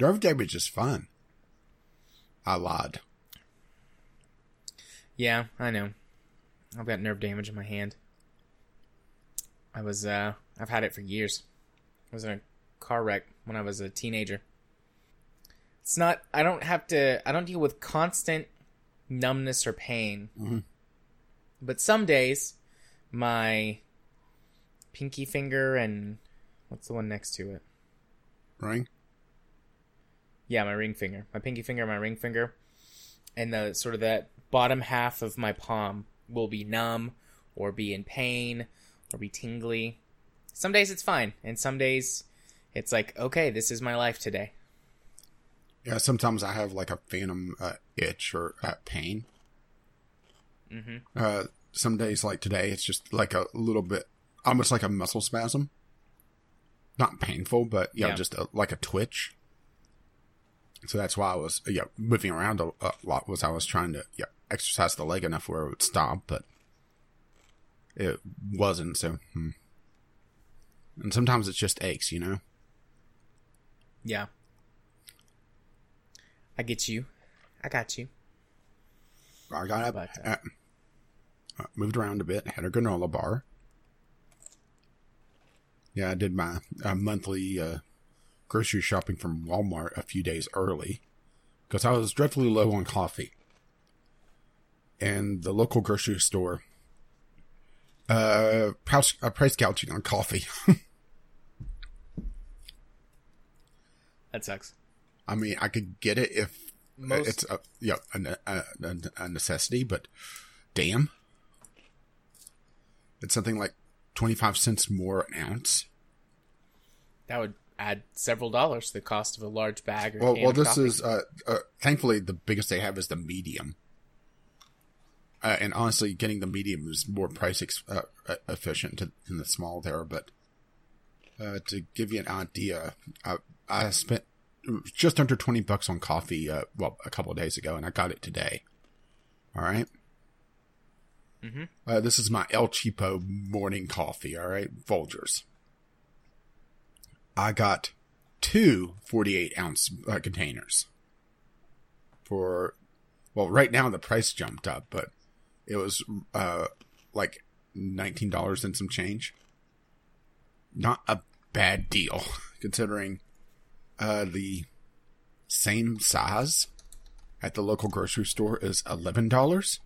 Nerve damage is fun. I lied. Yeah, I know. I've got nerve damage in my hand. I was uh I've had it for years. I was in a car wreck when I was a teenager. It's not I don't have to I don't deal with constant numbness or pain. Mhm. But some days my pinky finger and what's the one next to it? Ring? Yeah, my ring finger. My pinky finger, my ring finger, and the sort of that bottom half of my palm will be numb or be in pain or be tingly. Some days it's fine, and some days it's like, okay, this is my life today. Yeah, sometimes I have like a phantom uh, itch or uh, pain. Mhm. Uh, some days, like today, it's just like a little bit, almost like a muscle spasm. Not painful, but yeah, Yeah. just a, like a twitch. So that's why I was yeah moving around a, a lot. Was I was trying to yeah exercise the leg enough where it would stop, but it wasn't. So, hmm. and sometimes it's just aches, you know. Yeah. I get you. I got you. I got up, But, uh, uh, uh, moved around a bit, had a granola bar. Yeah, I did my uh, monthly uh, grocery shopping from Walmart a few days early because I was dreadfully low on coffee. And the local grocery store uh, price, uh, price gouging on coffee. That sucks. I mean, I could get it if Most it's a yeah a, a, a, a necessity, but damn, it's something like twenty five cents more an ounce. that would add several dollars to the cost of a large bag or Well, well, this coffee. is uh, uh, thankfully the biggest they have is the medium, uh, and honestly, getting the medium is more price ex- uh, efficient to, than the small there. But uh, to give you an idea, I, I spent just under twenty bucks on coffee. Uh, well, a couple of days ago, and I got it today. All right. Mhm. Uh, this is my El Cheapo morning coffee. All right, Folgers. I got two 48 ounce uh, containers for, well, right now the price jumped up, but it was, uh, like $19 and some change. Not a bad deal considering, uh, the same size at the local grocery store is $11.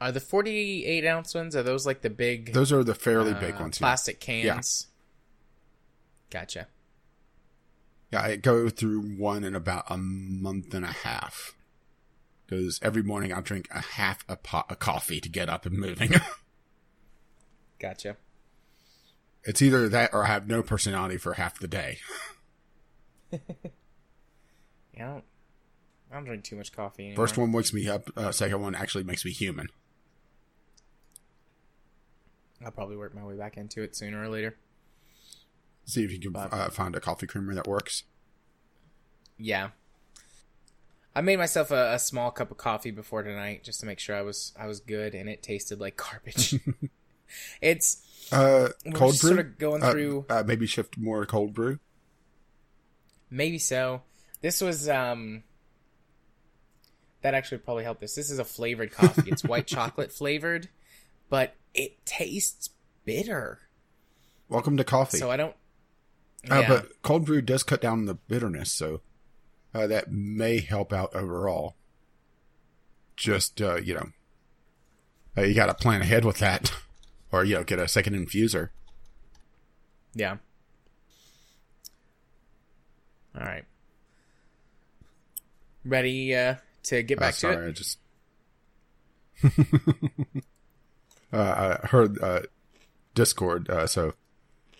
Are the 48 ounce ones, are those like the big Those are the fairly uh, big ones. yeah. plastic cans? Gotcha. Yeah, I go through one in about a month and a half. Because every morning I drink a half a pot of coffee to get up and moving. Gotcha. it's either that or I have no personality for half the day. Yeah, I don't, I don't drink too much coffee anymore. First one wakes me up. Uh, second one actually makes me human. I'll probably work my way back into it sooner or later. See if you can uh, find a coffee creamer that works. Yeah. I made myself a, a small cup of coffee before tonight just to make sure I was I was good and it tasted like garbage. it's Uh, cold brew. sort of going Uh, through- Uh, maybe shift more cold brew. maybe so. This was um that actually would probably help this. This is a flavored coffee. It's white chocolate flavored, but it tastes bitter. Welcome to coffee. So I don't Uh, Yeah. But cold brew does cut down the bitterness, so uh, that may help out overall. Just uh, you know, uh, you got to plan ahead with that, or you know, get a second infuser. Yeah. All right. Ready uh, to get Uh, back to sorry, it? I just uh, I heard uh, Discord, uh, so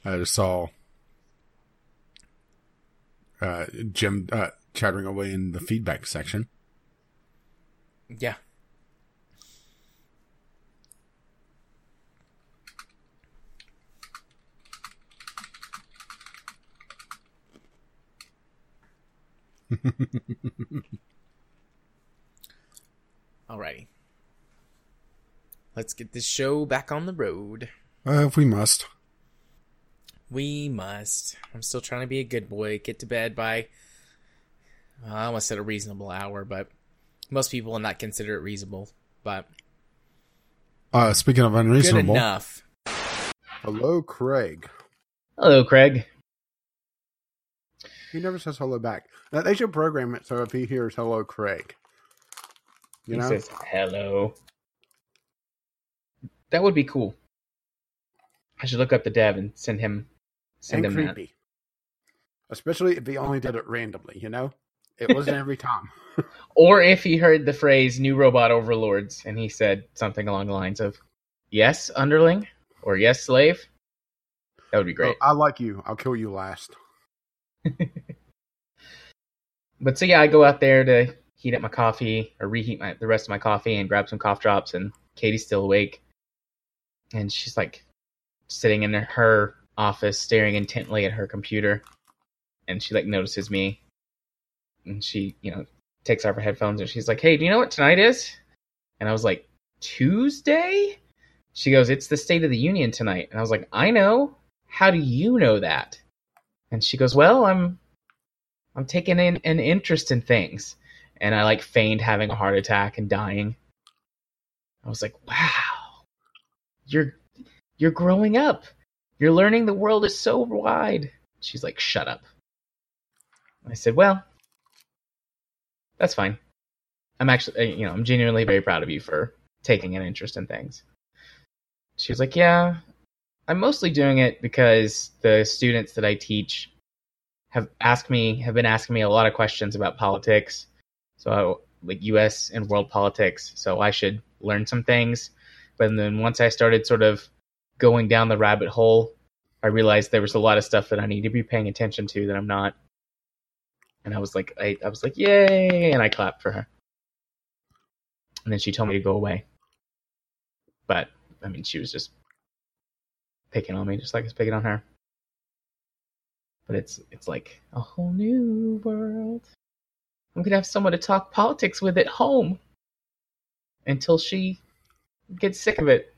I just saw uh, Jim uh, chattering away in the feedback section. Yeah. Alrighty. Let's get this show back on the road. Uh, if we must. We must. I'm still trying to be a good boy. Get to bed by. I almost said a reasonable hour, but most people will not consider it reasonable. But Uh, speaking of good unreasonable, enough. hello, Craig. Hello, Craig. He never says hello back. Now, They should program it so if he hears hello, Craig, you he know, says hello. That would be cool. I should look up the dev and send him send and him that. creepy. Especially if he only did it randomly, you know? It wasn't every time. Or if he heard the phrase "new robot overlords" and he said something along the lines of "Yes, underling" or "Yes, slave." That would be great. Oh, I like you. I'll kill you last. But so yeah, I go out there to heat up my coffee or reheat my the rest of my coffee and grab some cough drops. And Katie's still awake, and she's like sitting in her office, staring intently at her computer. And she like notices me, and she you know takes off her headphones and she's like, "Hey, do you know what tonight is?" And I was like, "Tuesday." She goes, "It's the State of the Union tonight," and I was like, "I know. How do you know that?" And she goes, "Well, I'm I'm taking in an interest in things. And I like feigned having a heart attack and dying. I was like, wow, you're you're growing up. You're learning the world is so wide. She's like, shut up. I said, well, that's fine. I'm actually, uh, you know, I'm genuinely very proud of you for taking an interest in things. She was like, yeah, I'm mostly doing it because the students that I teach have asked me have been asking me a lot of questions about politics so like us and world politics so i should learn some things but then once i started sort of going down the rabbit hole i realized there was a lot of stuff that i need to be paying attention to that i'm not and i was like i, I was like yay and i clapped for her and then she told me to go away but i mean she was just picking on me just like i was picking on her but it's it's like a whole new world. I'm gonna have someone to talk politics with at home until she gets sick of it.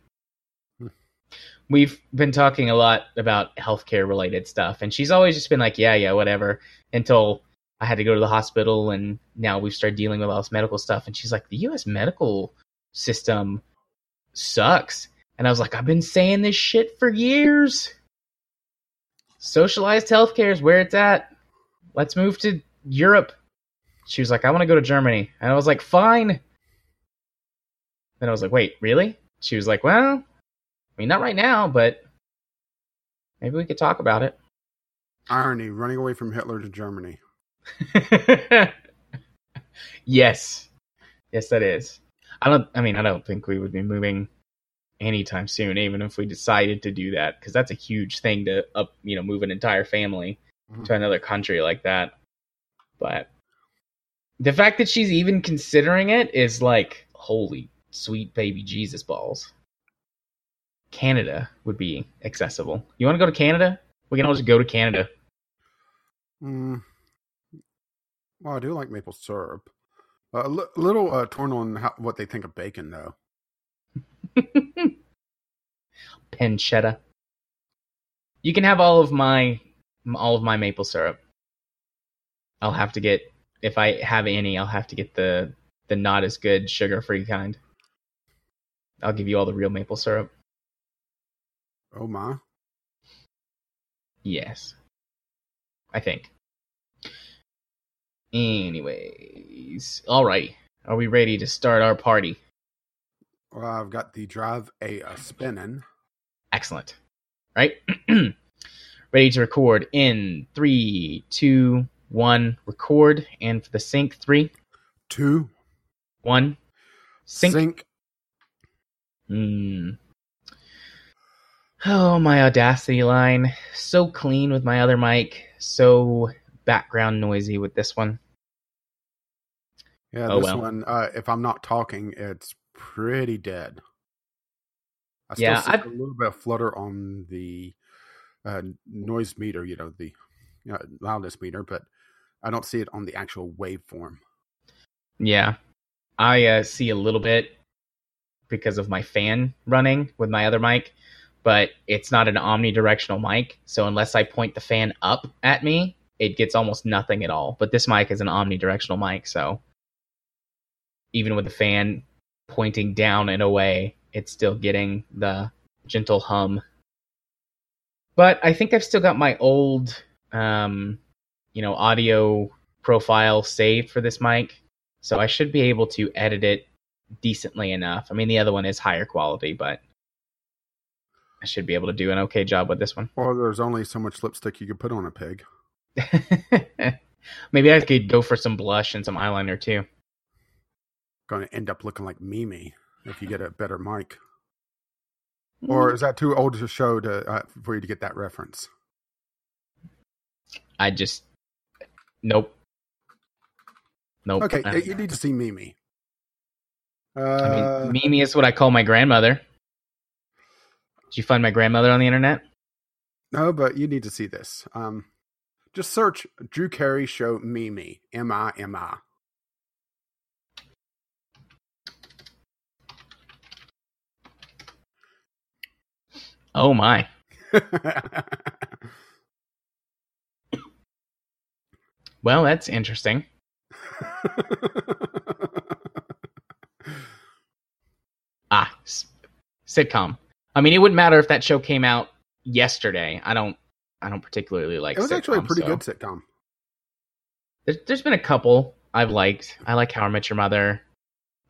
We've been talking a lot about healthcare related stuff, and she's always just been like, "Yeah, yeah, whatever." Until I had to go to the hospital, and now we've started dealing with all this medical stuff, and she's like, "The U.S. medical system sucks," and I was like, "I've been saying this shit for years." socialized healthcare is where it's at. Let's move to Europe. She was like, I want to go to Germany. And I was like, fine. Then I was like, wait, really? She was like, well, I mean, not right now, but maybe we could talk about it. Irony, running away from Hitler to Germany. yes. Yes, that is. I don't, I mean, I don't think we would be moving anytime soon, even if we decided to do that, because that's a huge thing to up, you know, move an entire family Mhm. to another country like that. But the fact that she's even considering it is like, holy sweet baby Jesus balls. Canada would be accessible. You want to go to Canada? We can all just go to Canada. Mm. Well, I do like maple syrup. Uh, a li- little uh, torn on how, what they think of bacon, though. Pancetta. You can have all of my all of my maple syrup. I'll have to get if I have any, I'll have to get the the not as good sugar free kind. I'll give you all the real maple syrup. Oh my! Yes. I think. Anyways, alrighty. Are we ready to start our party? Well, I've got the drive a uh, spinning. Excellent. Right? ready to record in three, two, one. Record. And for the sync, three, Two one. Sync. sync. Hmm. Oh, my Audacity line. So clean with my other mic. So background noisy with this one. Yeah, Oh, this well. one. Uh, if I'm not talking, it's pretty dead. I still Yeah, see I've- a little bit of flutter on the uh, noise meter. You know the uh, loudness meter, but I don't see it on the actual waveform. Yeah. I uh, see a little bit because of my fan running with my other mic, but it's not an omnidirectional mic. So unless I point the fan up at me, it gets almost nothing at all. But this mic is an omnidirectional mic, so even with the fan pointing down and away, it's still getting the gentle hum. But I think I've still got my old, um, you know, audio profile saved for this mic, so I should be able to edit it decently enough. I mean, the other one is higher quality, but I should be able to do an okay job with this one. Well, there's only so much lipstick you could put on a pig. Maybe I could go for some blush and some eyeliner too. Going to end up looking like Mimi if you get a better mic. Or is that too old to show to uh, for you to get that reference? I just nope. Nope. Okay, you need to see Mimi. Uh, I mean, Mimi is what I call my grandmother. Did you find my grandmother on the internet? no, but you need to see this. Um, just search Drew Carey show Mimi M I M I. Oh my. Well, that's interesting. Ah, s- sitcom. I mean, it wouldn't matter if that show came out yesterday. I don't. I don't particularly like. it was actually a pretty so- good sitcom. There's, there's been a couple I've liked. I like How I Met Your Mother.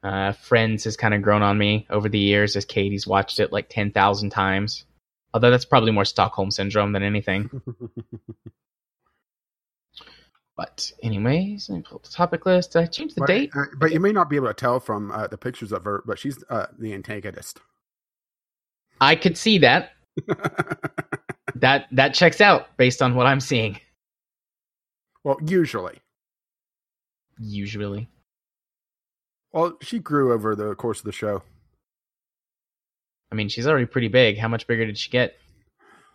Uh, Friends has kind of grown on me over the years as Katie's watched it like ten thousand times. Although that's probably more Stockholm syndrome than anything. But anyways, let me pull up the topic list. Did I changed the but, date. uh, but you may not be able to tell from uh, the pictures of her, but she's uh, the antagonist. I could see that. That that checks out based on what I'm seeing. well, usually. Usually, Well, she grew over the course of the show. I mean, she's already pretty big. How much bigger did she get?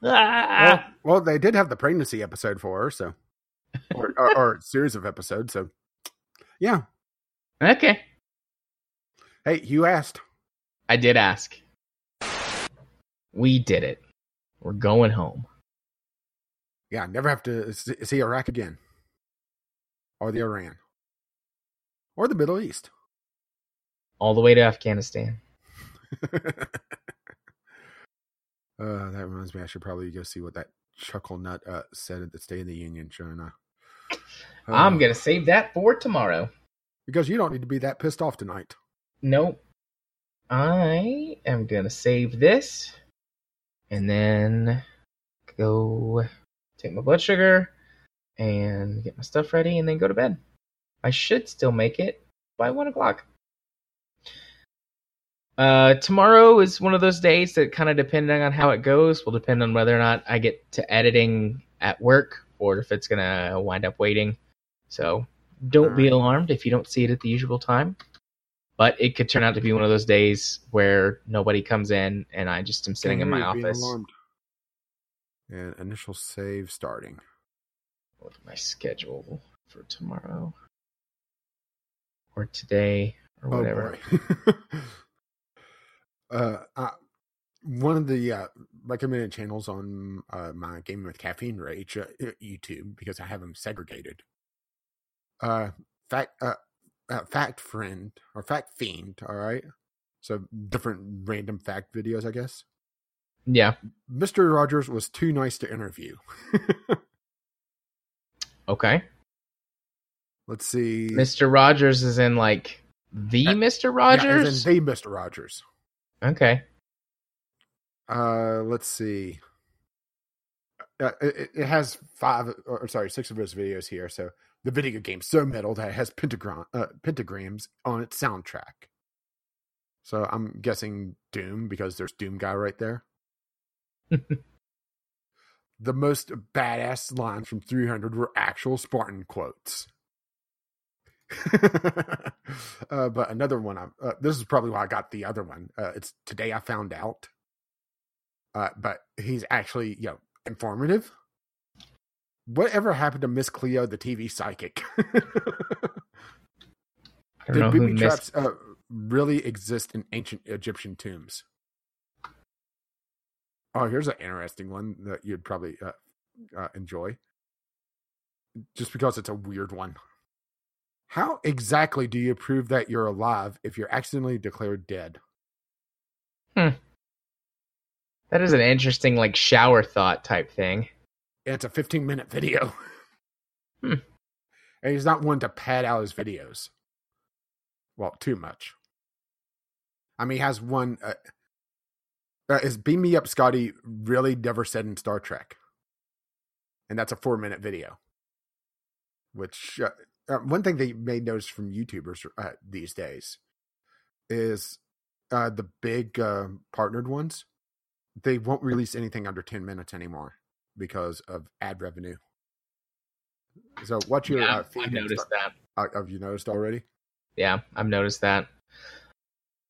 Well, Ah! well, they did have the pregnancy episode for her, so or, or, or series of episodes. So, yeah. Okay, Hey, you asked. I did ask. We did it. We're going home. Yeah, never have to see Iraq again, or the Iran, or the Middle East. All the way to Afghanistan. Uh, that reminds me, I should probably go see what that chuckle nut uh, said at the State of the Union, Jonah. I'm Uh, gonna save that for tomorrow. because you don't need to be that pissed off tonight. Nope. I am gonna save this and then go take my blood sugar and get my stuff ready and then go to bed. I should still make it by one o'clock. Uh, tomorrow is one of those days that kind of depending on how it goes will depend on whether or not I get to editing at work or if it's gonna wind up waiting. So don't be alarmed if you don't see it at the usual time but it could turn out to be one of those days where nobody comes in and I just am sitting in my hear you, being office. alarmed. And initial save starting. Look at my schedule for tomorrow or today or whatever. Oh uh, uh, one of the uh, recommended channels on uh, my Gaming with Caffeine Rage uh, YouTube because I have them segregated. Uh, fact, uh, fact friend or fact fiend. All right, so different random fact videos, I guess. Yeah. Mister Rogers was too nice to interview. Okay. Let's see, Mr. Rogers is in like the Uh, Mr. Rogers. in the Mister Rogers. okay. Uh, let's see. Uh, it, it has five, or sorry, six of those videos here. So the video game so metal that it has pentagram uh, pentagrams on its soundtrack. So I'm guessing Doom because there's Doom guy right there. the most badass lines from 300 were actual Spartan quotes. uh, but another one, I, uh, this is probably why I got the other one. Uh, it's today I found out. Uh, but he's actually, you know, informative. Whatever happened to Miss Cleo, the TV psychic? I don't Did know booby traps uh, really exist in ancient Egyptian tombs? Oh, here's an interesting one that you'd probably uh, uh, enjoy, just because it's a weird one. How exactly do you prove that you're alive if you're accidentally declared dead? That is an interesting, like, shower thought type thing. It's a 15 minute video. Hmm. And he's not one to pad out his videos. Well, too much. I mean, he has one. Uh, uh, is Beam Me Up Scotty really never said in Star Trek? And that's a four minute video. Which, uh, uh, one thing they may notice from YouTubers uh, these days is uh, the big uh, partnered ones, they won't release anything under 10 minutes anymore because of ad revenue. So, what's your yeah, uh, I've noticed stuff? that. Uh, have you noticed already? Yeah, I've noticed that.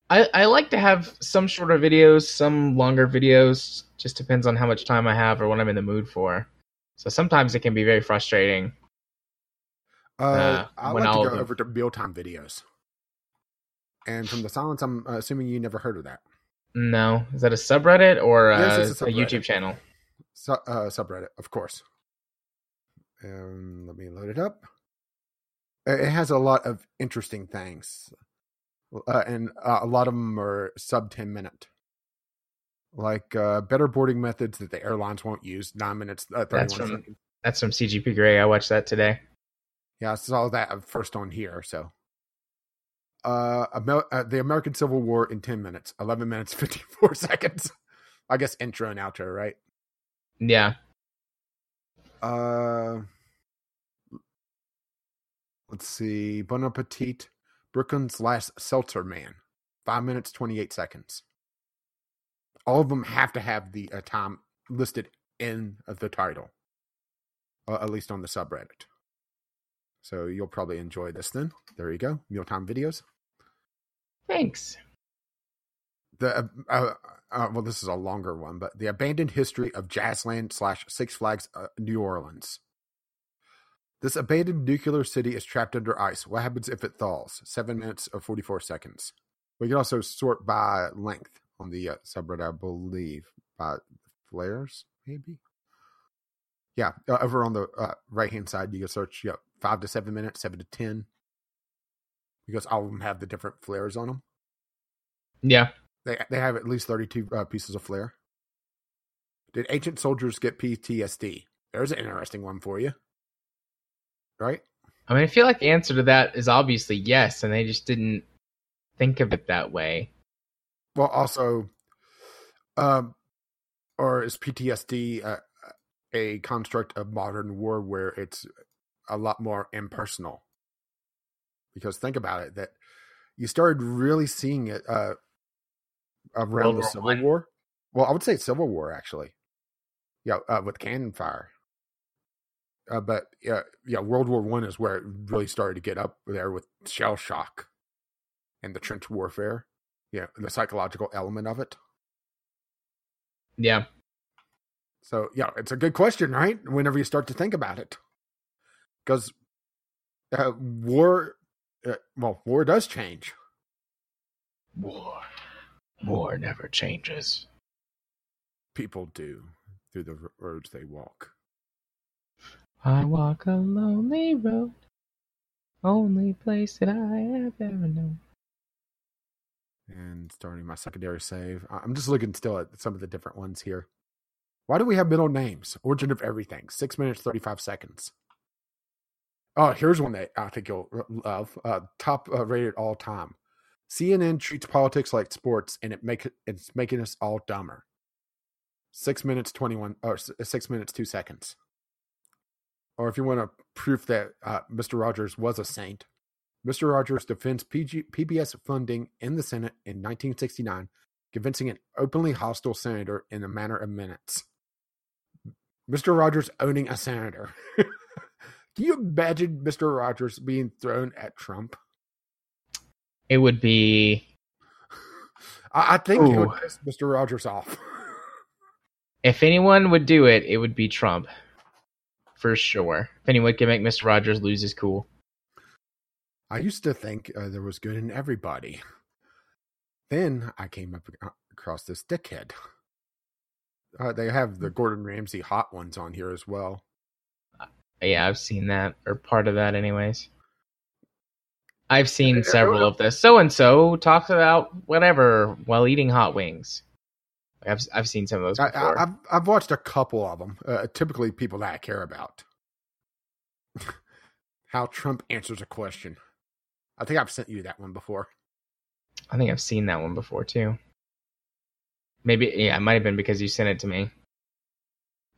I, I like to have some shorter videos, some longer videos. Just depends on how much time I have or what I'm in the mood for. So sometimes it can be very frustrating. Uh, Uh, I like to go over to mealtime videos. And from the silence, I'm assuming you never heard of that. No, is that a subreddit or Yes, a a, subreddit. YouTube channel? Su- uh, subreddit, of course. Um, let me load it up. It has a lot of interesting things, uh, and uh, a lot of them are sub ten minute, like uh, better boarding methods that the airlines won't use. Nine minutes, uh, That's from- seconds. That's from CGP Grey. I watched that today. Yeah, I saw that first on here. So, uh, Amer- uh, the American Civil War in ten minutes, eleven minutes fifty-four seconds. I guess intro and outro, right? Yeah. Uh, let's see. Bon Appetit, Brooklyn's Last Seltzer Man, five minutes twenty-eight seconds. All of them have to have the uh, time listed in the title, uh, at least on the subreddit. So you'll probably enjoy this. Then there you go, mealtime videos. Thanks. The uh, uh, uh, well, this is a longer one, but the abandoned history of Jazzland slash Six Flags uh, New Orleans. This abandoned nuclear city is trapped under ice. What happens if it thaws? Seven minutes or forty-four seconds. We can also sort by length on the uh, subreddit, I believe, by flares, maybe. Yeah, uh, over on the uh, right-hand side, you can search yeah, five to seven minutes, seven to ten, because all of them have the different flares on them. Yeah. They they have at least thirty two uh, pieces of flare. Did ancient soldiers get PTSD? There's an interesting one for you, right? I mean, I feel like the answer to that is obviously yes, and they just didn't think of it that way. Well, also, um, or is PTSD uh, a construct of modern war where it's a lot more impersonal? Because think about it, that you started really seeing it uh, around World the Civil. War. Well, I would say Civil War actually. Yeah, uh, with cannon fire. Uh, but yeah, yeah, World War One is where it really started to get up there with shell shock and the trench warfare. Yeah, the psychological element of it. Yeah. So yeah, it's a good question, right? Whenever you start to think about it, because uh, war, uh, well, war does change. War. War never changes. People do through the roads they walk. I walk a lonely road. Only place that I have ever known. And starting my secondary save, I'm just looking still at some of the different ones here. Why do we have middle names? Origin of everything. Six minutes thirty five seconds. Oh, here's one that I think you'll love. Uh, top uh, rated all time. CNN treats politics like sports, and it make it's making us all dumber. Six minutes twenty one, or six minutes two seconds. Or if you want to proof that uh, Mr. Rogers was a saint, Mr. Rogers defends PG, PBS funding in the Senate in 1969, convincing an openly hostile senator in a matter of minutes. Mr. Rogers owning a senator. Can you imagine Mr. Rogers being thrown at Trump? It would be I, I think it would piss Mr. Rogers off. if anyone would do it, it would be Trump. For sure. If anyone can make Mr. Rogers lose his cool. I used to think uh, there was good in everybody. Then I came up across this dickhead. Uh, they have the Gordon Ramsay hot ones on here as well. Yeah, I've seen that or part of that, anyways. I've seen several of this. So and so talks about whatever while eating hot wings. I've I've seen some of those I, before. I, I've I've watched a couple of them. Uh, typically, people that I care about. How Trump answers a question. I think I've sent you that one before. I think I've seen that one before too. Maybe yeah, it might have been because you sent it to me.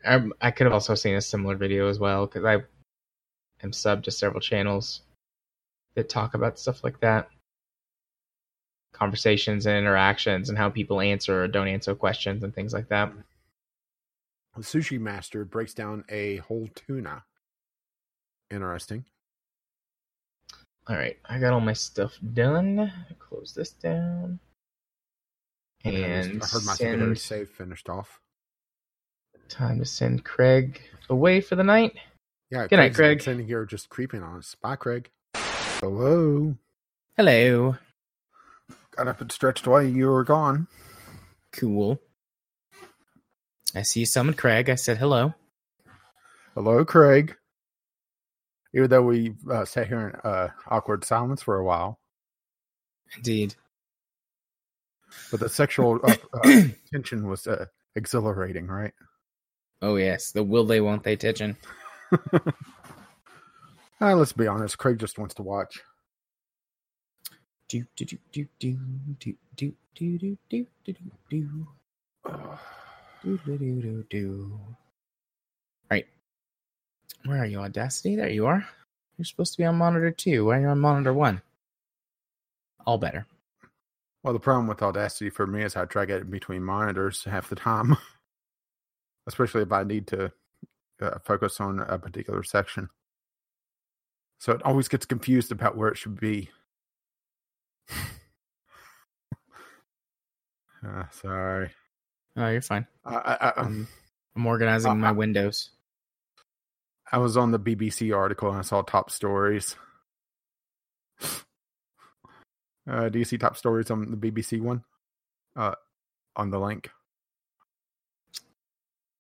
I, I could have also seen a similar video as well because I am subbed to several channels that talk about stuff like that, conversations and interactions, and how people answer or don't answer questions and things like that. The sushi master breaks down a whole tuna. Interesting. All right, I got all my stuff done. Close this down. And I heard my secondary save finished off. time to send Craig away for the night. Yeah, Good night, Craig. Sitting here just creeping on us. Bye, Craig. Hello. Hello. Got up and stretched while You were gone. Cool. I see you summoned Craig. I said hello. Hello, Craig. Even though we uh, sat here in uh, awkward silence for a while, Indeed. but the sexual uh, uh, tension was uh, exhilarating, right? Oh yes, the will they won't they tension. Uh, let's be honest. Craig just wants to watch. Do do do do do do do do do do do do do do do do do. Right. Where are you, Audacity? There you are. You're supposed to be on monitor two. Why are you on monitor one? All better. Well, the problem with Audacity for me is I try to get in between monitors half the time, especially if I need to uh, focus on a particular section. So it always gets confused about where it should be. uh, sorry. Oh, you're fine. I, I, I, Um, I'm organizing Uh, my windows. I was on the BBC article and I saw top stories. Uh, do you see top stories on the BBC one? Uh, on the link.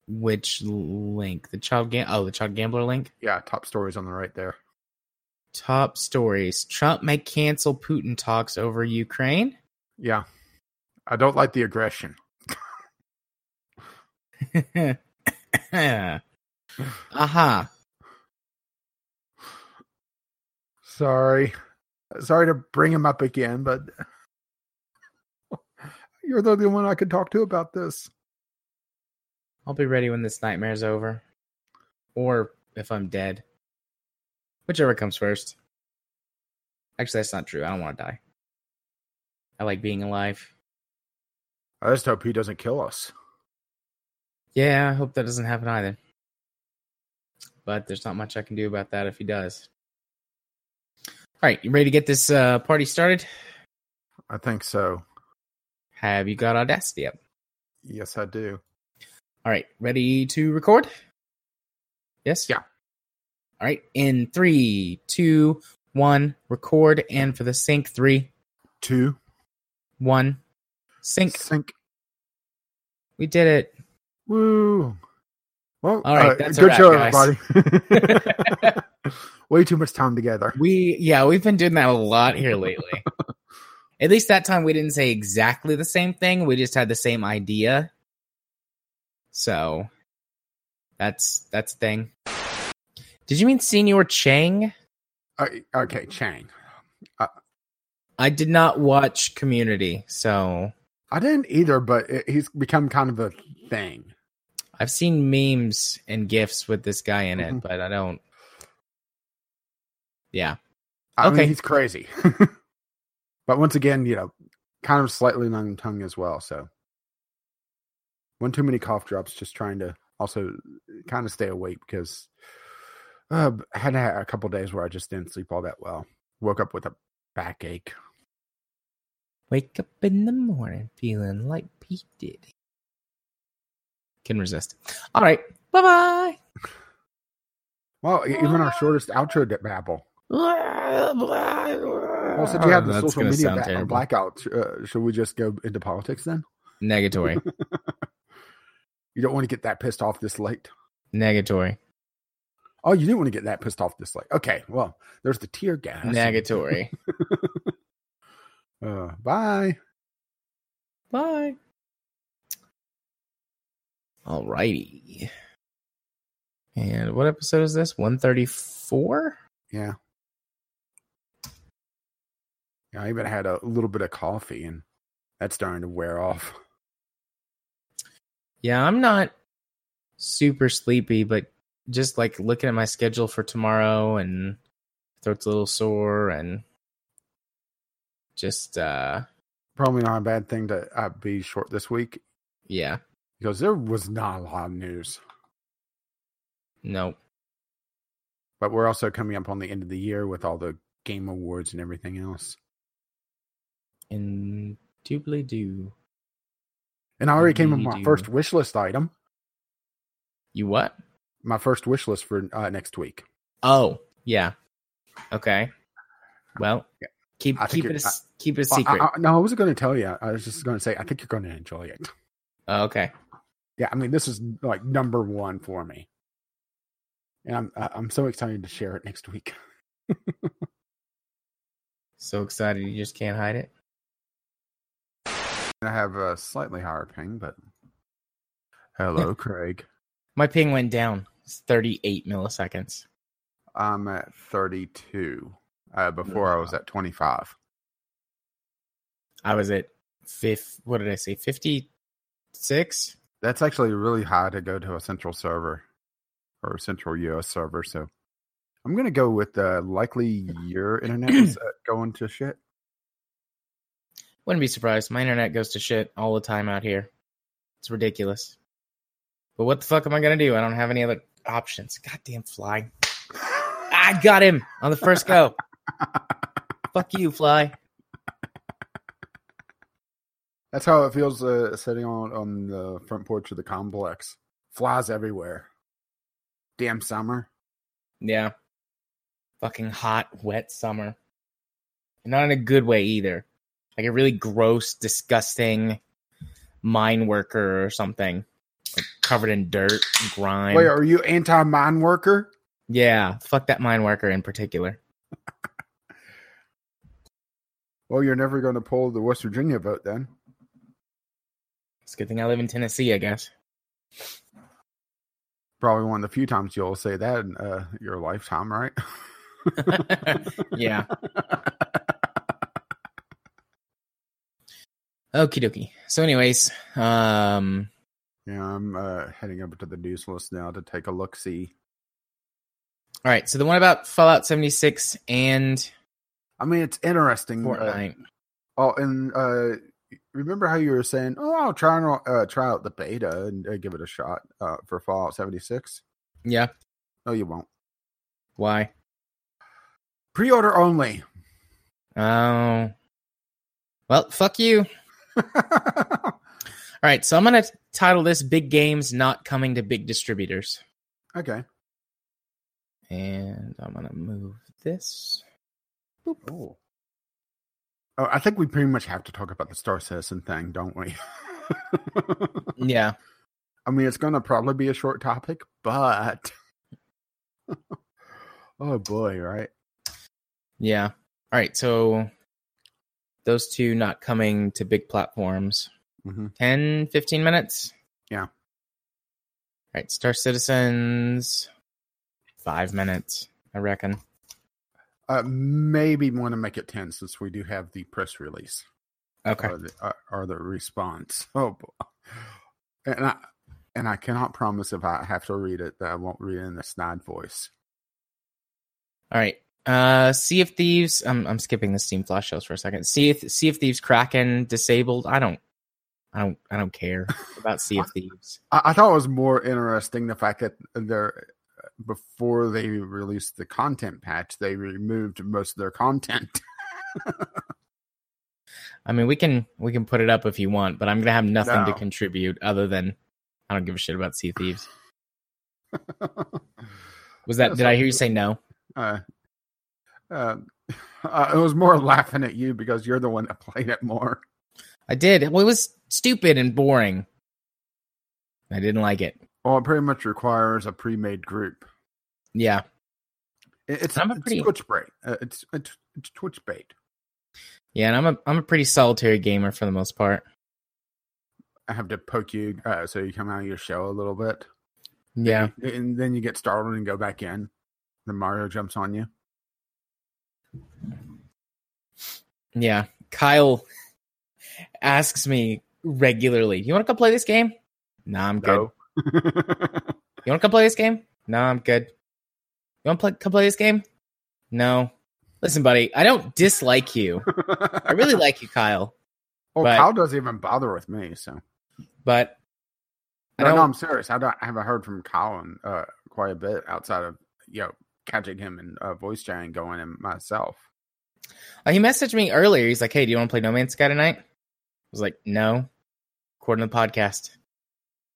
Which link? The child gam? Oh, the child gambler link. Yeah, top stories on the right there. Top stories. Trump may cancel Putin talks over Ukraine. Yeah. I don't like the aggression. Aha. Sorry. Sorry to bring him up again, but you're the only one I could talk to about this. I'll be ready when this nightmare's over. Or if I'm dead. Whichever comes first. Actually, that's not true. I don't want to die. I like being alive. I just hope he doesn't kill us. Yeah, I hope that doesn't happen either. But there's not much I can do about that if he does. All right, you ready to get this uh, party started? I think so. Have you got Audacity up? Yes, I do. All right, ready to record? Yes? Yeah. All right, in three, two, one, record. And for the sync, three, two, one, sync. Sync. We did it. Woo. Well, All right, uh, that's good show, guys. everybody. Way too much time together. We, yeah, we've been doing that a lot here lately. At least that time we didn't say exactly the same thing. We just had the same idea. So that's that's the thing. Did you mean Señor Chang? Uh, okay, Chang. I did not watch Community, so I didn't either, but it, he's become kind of a thing. I've seen memes and gifs with this guy in it, Mhm. but I don't. Yeah, I Okay. mean, he's crazy. but once again, you know, kind of slightly long tongue as well. So, one too many cough drops. Just trying to also kind of stay awake because uh, I had a couple days where I just didn't sleep all that well. Woke up with a backache. wake up in the morning feeling like P. Diddy. Can resist. All right, bye bye. Well, e- even our shortest outro did babble. Well, since we have the Oh, social media ba- blackout, uh, should we just go into politics then? Negatory. You don't want to get that pissed off this late. Negatory. Oh, you didn't want to get that pissed off this late. Okay, well, there's the tear gas. Negatory. Uh, bye. Bye. All righty. And what episode is this? 134? Yeah. Yeah, I even had a little bit of coffee, and that's starting to wear off. Yeah, I'm not super sleepy, but just like looking at my schedule for tomorrow and throat's a little sore and just uh Probably not a bad thing to uh, be short this week yeah, because there was not a lot of news. Nope. But we're also coming up on the end of the year with all the game awards and everything else. Indubitably do. And I already came up with my first wish list item. You what? My first wish list for uh, next week. Oh, yeah. Okay. Well, Yeah. keep I keep it a, keep it a secret. I, I, no, I wasn't going to tell you. I was just going to say I think you're going to enjoy it. Oh, okay. Yeah, I mean this is like number one for me, and I'm I'm so excited to share it next week. So excited you just can't hide it. I have a slightly higher ping, but hello, Craig. My ping went down. It's 38 milliseconds. I'm at 32. Uh, before I was at 25. I was at fifth. What did I say? 56? That's actually really high to go to a central server or a central US server. So I'm going to go with uh, likely your internet is uh, going to shit. Wouldn't be surprised. My internet goes to shit all the time out here. It's ridiculous. But what the fuck am I gonna do? I don't have any other options. Goddamn fly. I got him on the first go. fuck you, fly. That's how it feels uh, sitting on, on the front porch of the complex. Flies everywhere. Damn summer. Yeah. Fucking hot, wet summer. Not in a good way either. Like a really gross, disgusting mine worker or something. Covered in dirt and grime. Wait, are you anti mine worker? yeah, fuck that mine worker in particular. Well, you're never going to pull the West Virginia vote then. It's a good thing I live in Tennessee, I guess. Probably one of the few times you'll say that in uh, your lifetime, right? yeah. Okie dokie. So, anyways, um, Yeah, I'm uh, heading over to the news list now to take a look. See, all right. So the one about Fallout 76 and I mean, it's interesting. uh, Fortnite. oh, and uh, remember how you were saying, "Oh, I'll try and uh, try out the beta and uh, give it a shot uh, for Fallout 76." Yeah. No, you won't. Why? Pre-order only. Oh. Well, fuck you. All right. So I'm going to title this Big Games Not Coming to Big Distributors. okay. And I'm going to move this. Boop. Oh. Oh, I think we pretty much have to talk about the Star Citizen thing, don't we? Yeah. I mean, it's going to probably be a short topic, but oh boy, right? Yeah. All right. So those two not coming to big platforms. Hmm 10, 15 minutes? Yeah. All right. Star Citizens, five minutes, I reckon. Uh, maybe want to make it ten since we do have the press release Okay. or the uh, or the response. Oh, boy. and I and I cannot promise if I have to read it that I won't read it in the snide voice. All right. Uh, Sea of Thieves. I'm I'm skipping the Steam Flash shows for a second. Sea of, sea of Thieves Kraken disabled. I don't, I don't, I don't care about Sea of Thieves. I, I thought it was more interesting the fact that they're before they released the content patch, they removed most of their content. I mean, we can we can put it up if you want, but I'm gonna have nothing to contribute other than I don't give a shit about Sea Thieves. Was that? That's Did I hear you say no? uh, uh, uh, it was more laughing at you because you're the one that played it more. I did. Well, it was stupid and boring. I didn't like it. Well, it pretty much requires a pre-made group. Yeah. It- It's, I'm a it's Twitch bait. Uh, it's, it's it's Twitch bait. Yeah, and I'm a I'm a pretty solitary gamer for the most part. I have to poke you uh, so you come out of your shell a little bit, Yeah. and then you get startled and go back in. Then Mario jumps on you. Yeah. Kyle asks me regularly, "You want to come play this game?" Nah, I'm good. No. You want to come play this game? No, I'm good. You want to play come play this game? No. Listen, buddy, I don't dislike you. I really like you, Kyle, Well, but- Kyle doesn't even bother with me, so. but I No, no. I'm serious. I don't. I haven't heard from Colin uh, quite a bit outside of you know catching him and uh, voice chatting going in myself. Uh, he messaged me earlier. He's like, "Hey, do you want to play No Man's Sky tonight?" I was like, "No." Recording the podcast.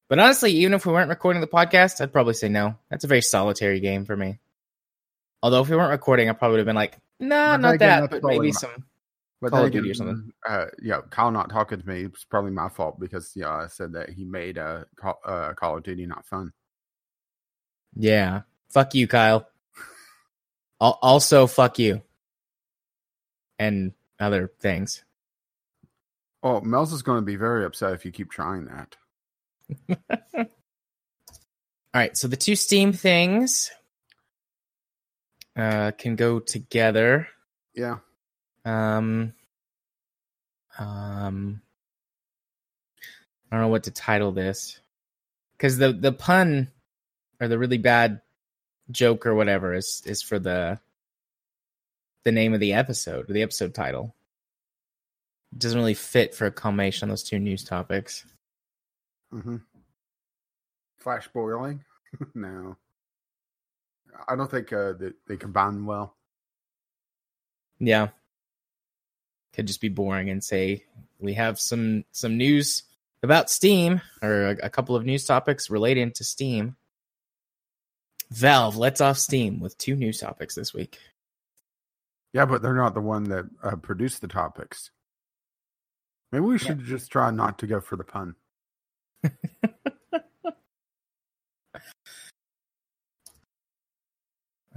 But honestly, even if we weren't recording the podcast, I'd probably say no. That's a very solitary game for me. Although if we weren't recording, I probably would have been like, "No, then not again, that." But maybe my- some. But Call of Duty or something. Uh, yeah, Kyle not talking to me was probably my fault because yeah, I said that he made a Call, uh, Call of Duty not fun. Yeah. Fuck you, Kyle. Also, fuck you. And other things. Oh, Mel's is going to be very upset if you keep trying that. All right, so the two Steam things uh, can go together. Yeah, Um, um, I don't know what to title this because the the pun or the really bad joke or whatever is is for the the name of the episode or the episode title. Doesn't really fit for a combination of those two news topics. hmm Flash boiling? no, I don't think uh, they, they combine well. Yeah. Could just be boring and say we have some some news about Steam or a, a couple of news topics relating to Steam. Valve lets off Steam with two news topics this week. Yeah, but they're not the one that uh, produced the topics. Maybe we should just try not to go for the pun.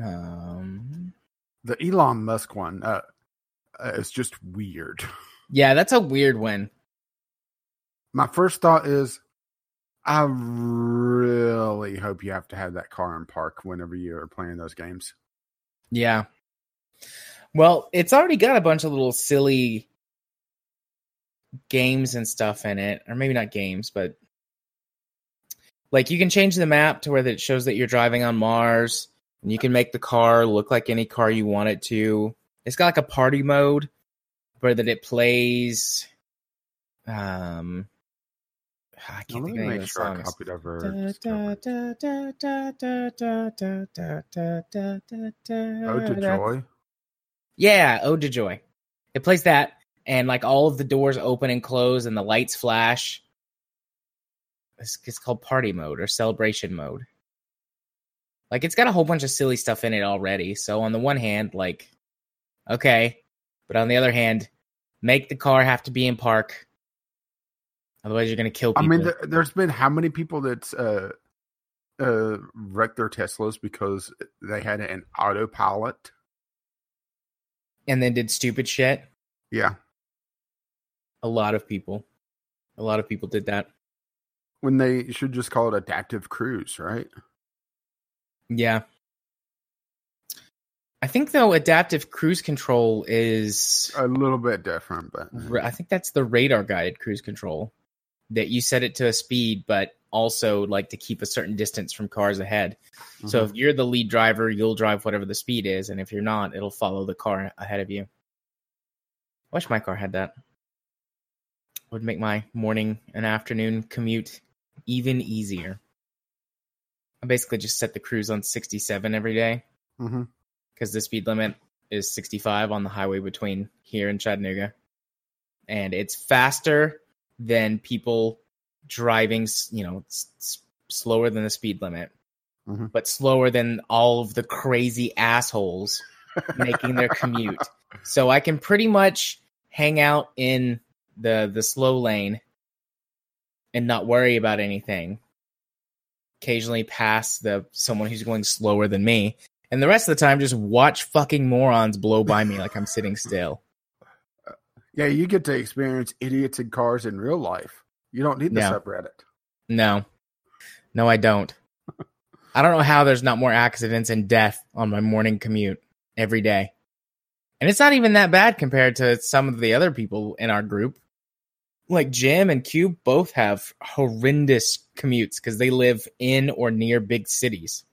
Um The Elon Musk one uh, uh, is just weird. Yeah, that's a weird one. My first thought is, I really hope you have to have that car in park whenever you are playing those games. Yeah. Well, it's already got a bunch of little silly games and stuff in it, or maybe not games, but like you can change the map to where it shows that you're driving on Mars, and you can make the car look like any car you want it to. It's got like a party mode where that it plays. Um, I can't think of make sure I copied over. Ode to Joy. Yeah, Ode to Joy. It plays that, and like all of the doors open and close, and the lights flash. It's, it's called party mode or celebration mode. Like it's got a whole bunch of silly stuff in it already. So on the one hand, like, okay, but on the other hand, make the car have to be in park. Otherwise, you're gonna kill I mean, there, there's been how many people that's uh, uh, wrecked their Teslas because they had an autopilot? and then did stupid shit. Yeah. A lot of people. A lot of people did that. When they should just call it adaptive cruise, right? Yeah. I think though adaptive cruise control is A little bit different, but I think that's the radar guided cruise control that you set it to a speed but also like to keep a certain distance from cars ahead. So Mhm. if you're the lead driver, you'll drive whatever the speed is and if you're not, it'll follow the car ahead of you. I wish my car had that. Would make my morning and afternoon commute even easier. I basically just set the cruise on 67 every day because the speed limit is 65 on the highway between here and Chattanooga. And it's faster than people driving, you know, s- s- slower than the speed limit, Mhm. but slower than all of the crazy assholes making their commute. So I can pretty much hang out in the the slow lane and not worry about anything occasionally pass the someone who's going slower than me, and the rest of the time just watch fucking morons blow by me like I'm sitting still. Yeah, you get to experience idiots in cars in real life. You don't need the Yeah. subreddit. No, no, I don't. I don't know how there's not more accidents and death on my morning commute every day. And it's not even that bad compared to some of the other people in our group. Like Jim and Cube both have horrendous commutes because they live in or near big cities.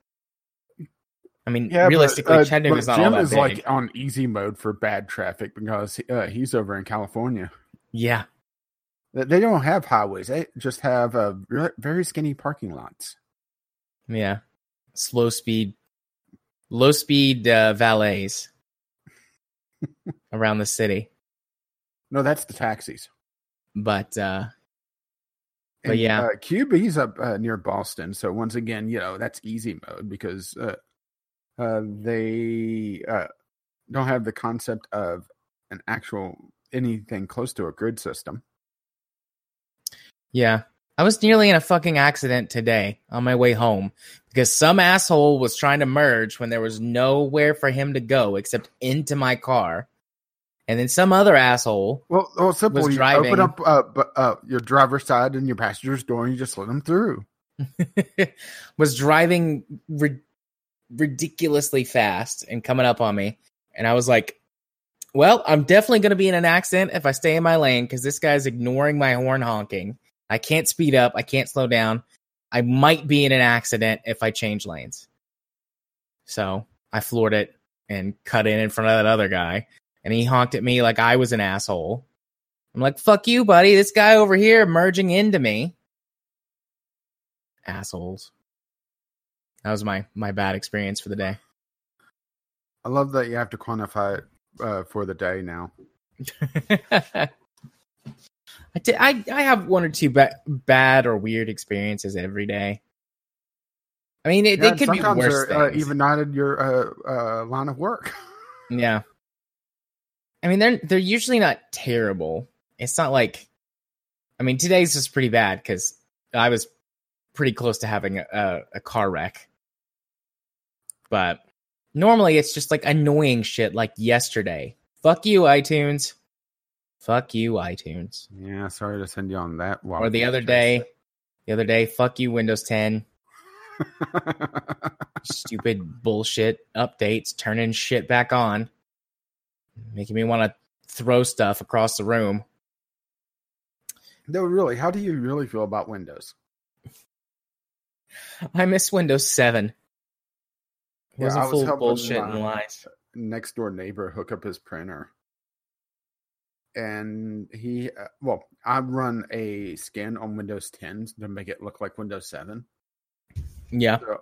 I mean, Yeah, realistically, but, uh, Chattanooga's but not all Jim that is big. like on easy mode for bad traffic because uh, he's over in California. yeah, They- They don't have highways; they just have uh, very skinny parking lots. yeah, slow speed, low speed uh, valets around the city. No, that's the taxis. But uh, But And, yeah. uh, QB's up uh, near Boston, so once again, you know that's easy mode because uh, uh, they uh, don't have the concept of an actual anything close to a grid system. Yeah. I was nearly in a fucking accident today on my way home because some asshole was trying to merge when there was nowhere for him to go except into my car. And then some other asshole Well, well, simple. Was You open up uh, uh, your driver's side and your passenger's door, and you just let them through. was driving ri- ridiculously fast and coming up on me. And I was like, well, I'm definitely going to be in an accident if I stay in my lane because this guy's ignoring my horn honking. I can't speed up. I can't slow down. I might be in an accident if I change lanes. So I floored it and cut in in front of that other guy. And he honked at me like I was an asshole. I'm like, fuck you, buddy. This guy over here merging into me assholes. That was my my bad experience for the day. I love that you have to quantify it uh, for the day now. I, did, I I have one or two ba- bad or weird experiences every day. I mean, it, Yeah, they could be worse uh, even not in your uh, uh, line of work. Yeah. I mean, they're they're usually not terrible. It's not like, I mean, today's just pretty bad because I was pretty close to having a, a, a car wreck. But normally, it's just like annoying shit. Like yesterday, fuck you, iTunes. Fuck you, iTunes. Yeah, sorry to send you on that. wild Or the other day, the other day, fuck you, Windows 10. Stupid bullshit updates, turning shit back on, making me want to throw stuff across the room. no, really, how do you really feel about Windows? I miss Windows 7. It Yeah, wasn't I was full bullshit and lies. next door neighbor hook up his printer and he uh, well i run a scan on windows 10 to make it look like windows 7 Yeah. so,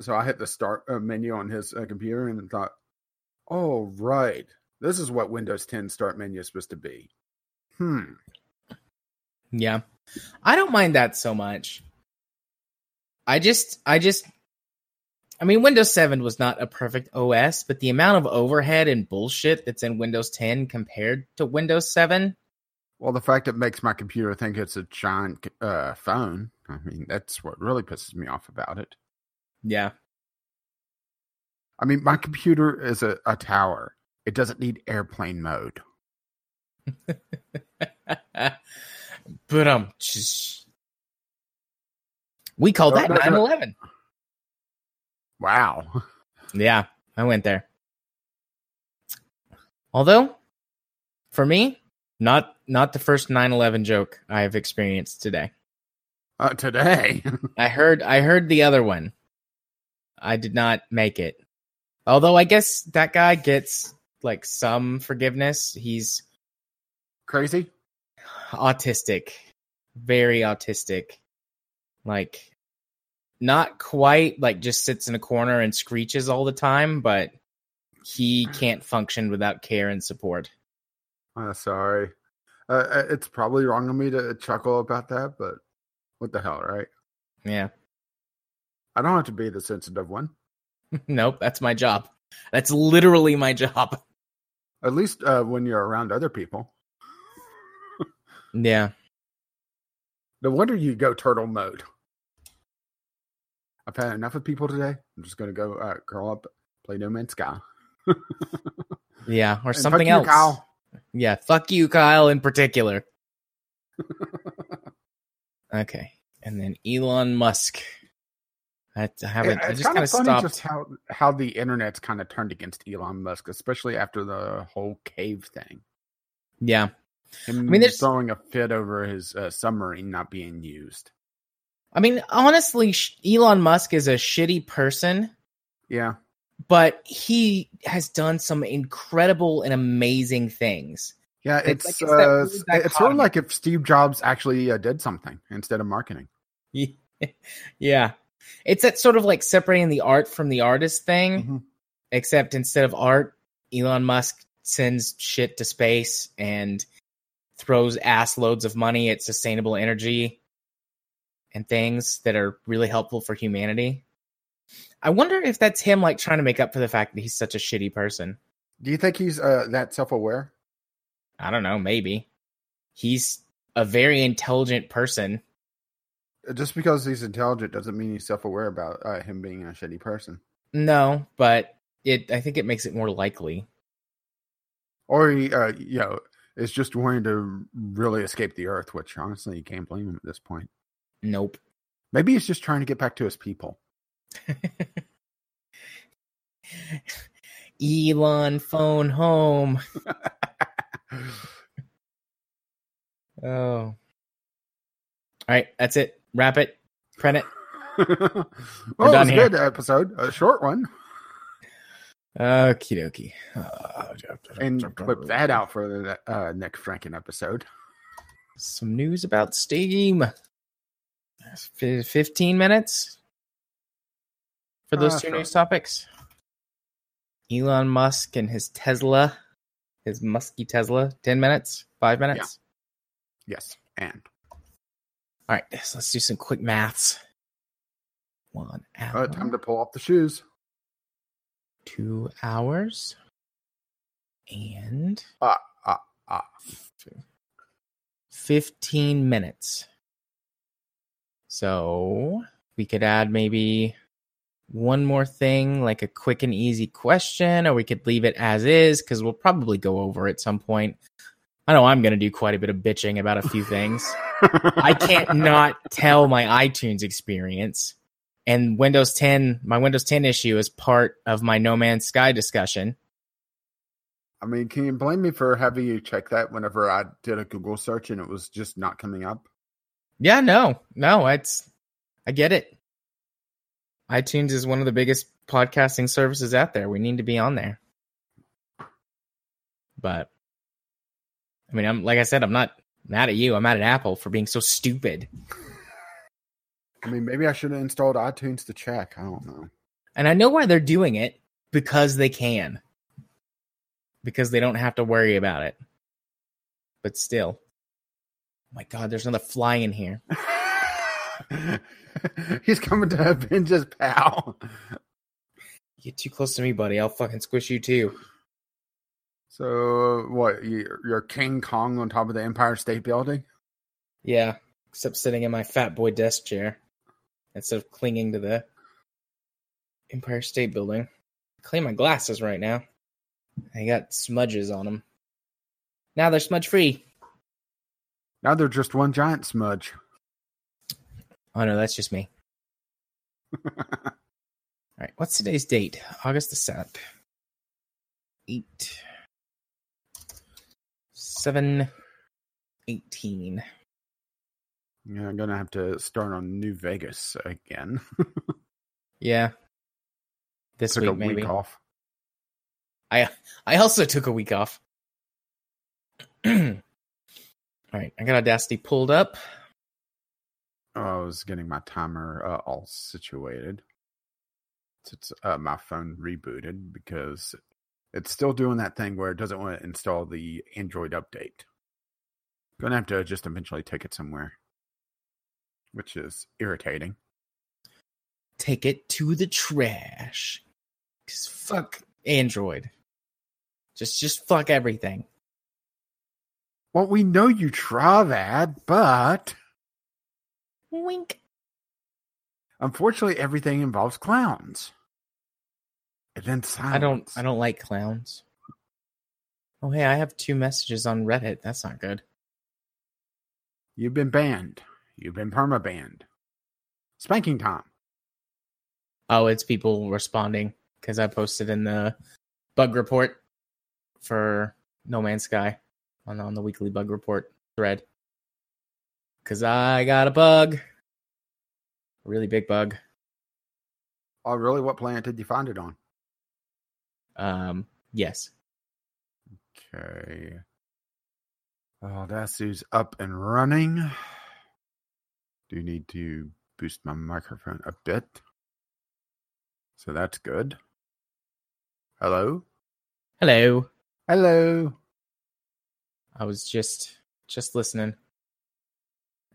so i hit the start uh, menu on his uh, computer and thought oh right this is what windows 10 start menu is supposed to be hmm Yeah. I don't mind that so much. I just I just I mean Windows 7 was not a perfect OS, but the amount of overhead and bullshit that's in Windows 10 compared to Windows 7, well the fact it makes my computer think it's a giant uh, phone i mean that's what really pisses me off about it yeah. i mean my computer is a, a tower it doesn't need airplane mode but um just- we call No, that no, no. 9/11. wow Yeah, I went there. Although for me, not not the first 9/11 joke I have experienced today. Uh, today. I heard I heard the other one. I did not make it. Although I guess that guy gets like some forgiveness. He's Crazy? autistic. Very autistic. Like not quite like just sits in a corner and screeches all the time, but he can't function without care and support. Uh, sorry. Uh, uh, it's probably wrong of me to chuckle about that, but what the hell, right? Yeah. I don't have to be the sensitive one. nope, that's my job. That's literally my job. At least uh, when you're around other people. Yeah. No wonder you go turtle mode. I've had enough of people today. I'm just gonna go uh, curl up, play No Man's Sky. Yeah, or And something fuck you, else. Kyle. Yeah, fuck you, Kyle, in particular. okay, and then Elon Musk. I, I haven't. I it's just kind of stopped. just how how the internet's kind of turned against Elon Musk, especially after the whole cave thing. Yeah, Him mean, there's- throwing a fit over his uh, submarine not being used. I mean, honestly, Elon Musk is a shitty person, Yeah, but he has done some incredible and amazing things. yeah. It's It's like it's uh, it's sort of like if Steve Jobs actually uh, did something instead of marketing. yeah, it's that sort of like separating the art from the artist thing. Mhm. except instead of art, Elon Musk sends shit to space and throws ass loads of money at sustainable energy and things that are really helpful for humanity. I wonder if that's him like trying to make up for the fact that he's such a shitty person. Do you think he's uh, that self-aware? I don't know, maybe. He's a very intelligent person. Just because he's intelligent doesn't mean he's self-aware about uh, him being a shitty person. No, but it I think it makes it more likely. Or he, uh, you know, is just wanting to really escape the Earth, which honestly you can't blame him at this point. Nope. Maybe he's just trying to get back to his people. Elon phone home. Oh. All right, that's it. Wrap it. Print it. well, it was a good episode, a short one, Okie dokie. Uh, and clip that out for the uh, next Franken episode. Some news about Steam. F- 15 minutes for those Uh, two sure. news topics. Elon Musk and his Tesla, his musky Tesla. 10 minutes? Five minutes? Yes, and All right, so let's do some quick maths. One hour, time to pull off the shoes. two hours, and Ah, ah, ah. 15 minutes. So we could add maybe one more thing, like a quick and easy question, or we could leave it as is because we'll probably go over at some point. I know I'm going to do quite a bit of bitching about a few things. I can't not tell my iTunes experience. And Windows 10, my Windows 10 issue is part of my No Man's Sky discussion. I mean, can you blame me for having you check that whenever I did a Google search and it was just not coming up? Yeah, no, no, it's I get it. iTunes is one of the biggest podcasting services out there. We need to be on there. But I mean, I'm like I said, I'm not mad at you. I'm mad at Apple for being so stupid. I mean, maybe I should have installed iTunes to check. I don't know. And I know why they're doing it because they can. Because they don't have to worry about it. But still. My god, there's another fly in here. He's coming to avenge his pal. Get too close to me, buddy. I'll fucking squish you too. So, what? You're, you're King Kong on top of the Empire State Building? Yeah, except sitting in my fat boy desk chair instead of clinging to the Empire State Building. Clean my glasses right now. I got smudges on them. Now they're smudge free. Now they're just one giant smudge. Oh no, that's just me. All right, what's today's date? August the seventh. Eight. Seven. Eighteen. Yeah, I'm gonna have to start on New Vegas again. Yeah. This Took week a maybe. week off. I I also took a week off. All right, I got Audacity pulled up. Oh, I was getting my timer uh, all situated. It's uh, my phone rebooted because it's still doing that thing where it doesn't want to install the Android update. Gonna have to just eventually take it somewhere, which is irritating. Take it to the trash. Cause fuck Android. Just just fuck everything. Well, we know you try that, but Wink. Unfortunately, everything involves clowns. And then silence. I don't I don't like clowns. Oh hey, I have two messages on Reddit. That's not good. You've been banned. You've been perma banned. Spanking time. Oh, it's people responding because I posted in the bug report for No Man's Sky on on the weekly bug report thread. Cause I got a bug. A really big bug. Oh, really? What planet did you find it on? Um yes. Okay. Oh, Audacity's up and running. Do need to boost my microphone a bit. So that's good. Hello? Hello. Hello. I was just just listening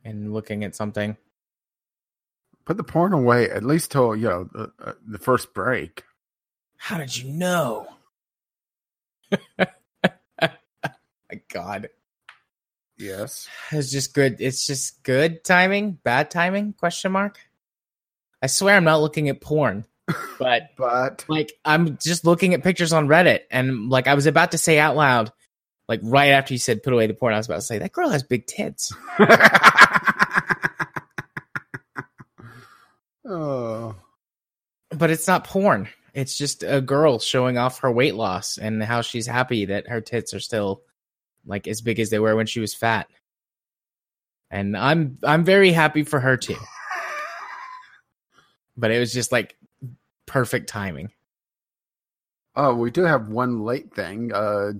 and looking at something. Put the porn away at least till, you know, the, uh, the first break. How did you know? My God. Yes. It's just good. It's just good timing, bad timing? Question mark. I swear I'm not looking at porn, but But like I'm just looking at pictures on Reddit, and like I was about to say out loud, like right after you said put away the porn, I was about to say that girl has big tits. oh. But it's not porn. It's just a girl showing off her weight loss and how she's happy that her tits are still like as big as they were when she was fat. And I'm I'm very happy for her too. But it was just like perfect timing. Oh, we do have one late thing. Uh,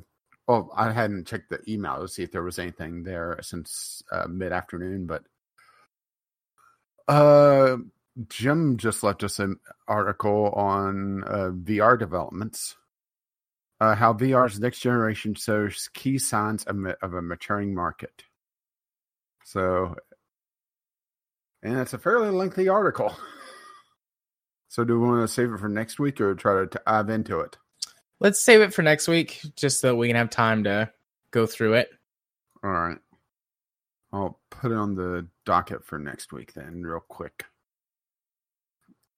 well, I hadn't checked the email to see if there was anything there since uh, mid afternoon, but uh, Jim just left us an article on uh, VR developments. Uh, how VR's next generation shows key signs of, of a maturing market. So, and it's a fairly lengthy article. So, do we want to save it for next week or try to dive into it? Let's save it for next week just so we can have time to go through it. All right. I'll put it on the docket for next week then, real quick.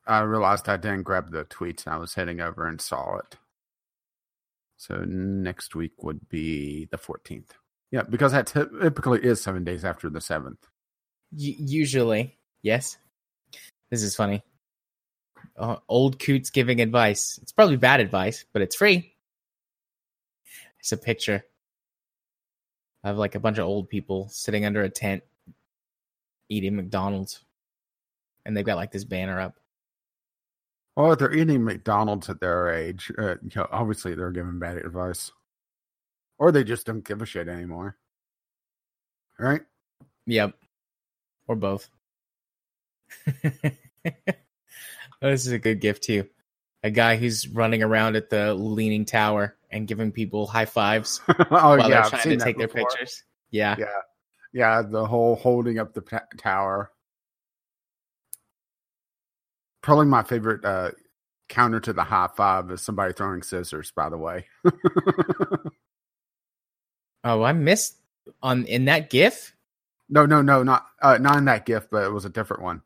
I realized I didn't grab the tweets and I was heading over and saw it. So next week would be the 14th. Yeah, because that typically is seven days after the 7th. Y- usually, yes. This is funny. Uh, old Coots giving advice. It's probably bad advice, but it's free. It's a picture of like a bunch of old people sitting under a tent eating McDonald's. And they've got like this banner up. Well, if they're eating McDonald's at their age, uh, you know, obviously they're giving bad advice. Or they just don't give a shit anymore. Right? Yep. Or both. Oh, this is a good GIF too. A guy who's running around at the leaning tower and giving people high fives oh, while yeah. they're trying to take their pictures. Yeah. Yeah. Yeah, the whole holding up the pa- tower. Probably my favorite uh, counter to the high five is somebody throwing scissors, by the way. Oh, I missed on in that GIF. no, no, no, not uh, not in that GIF, but it was a different one.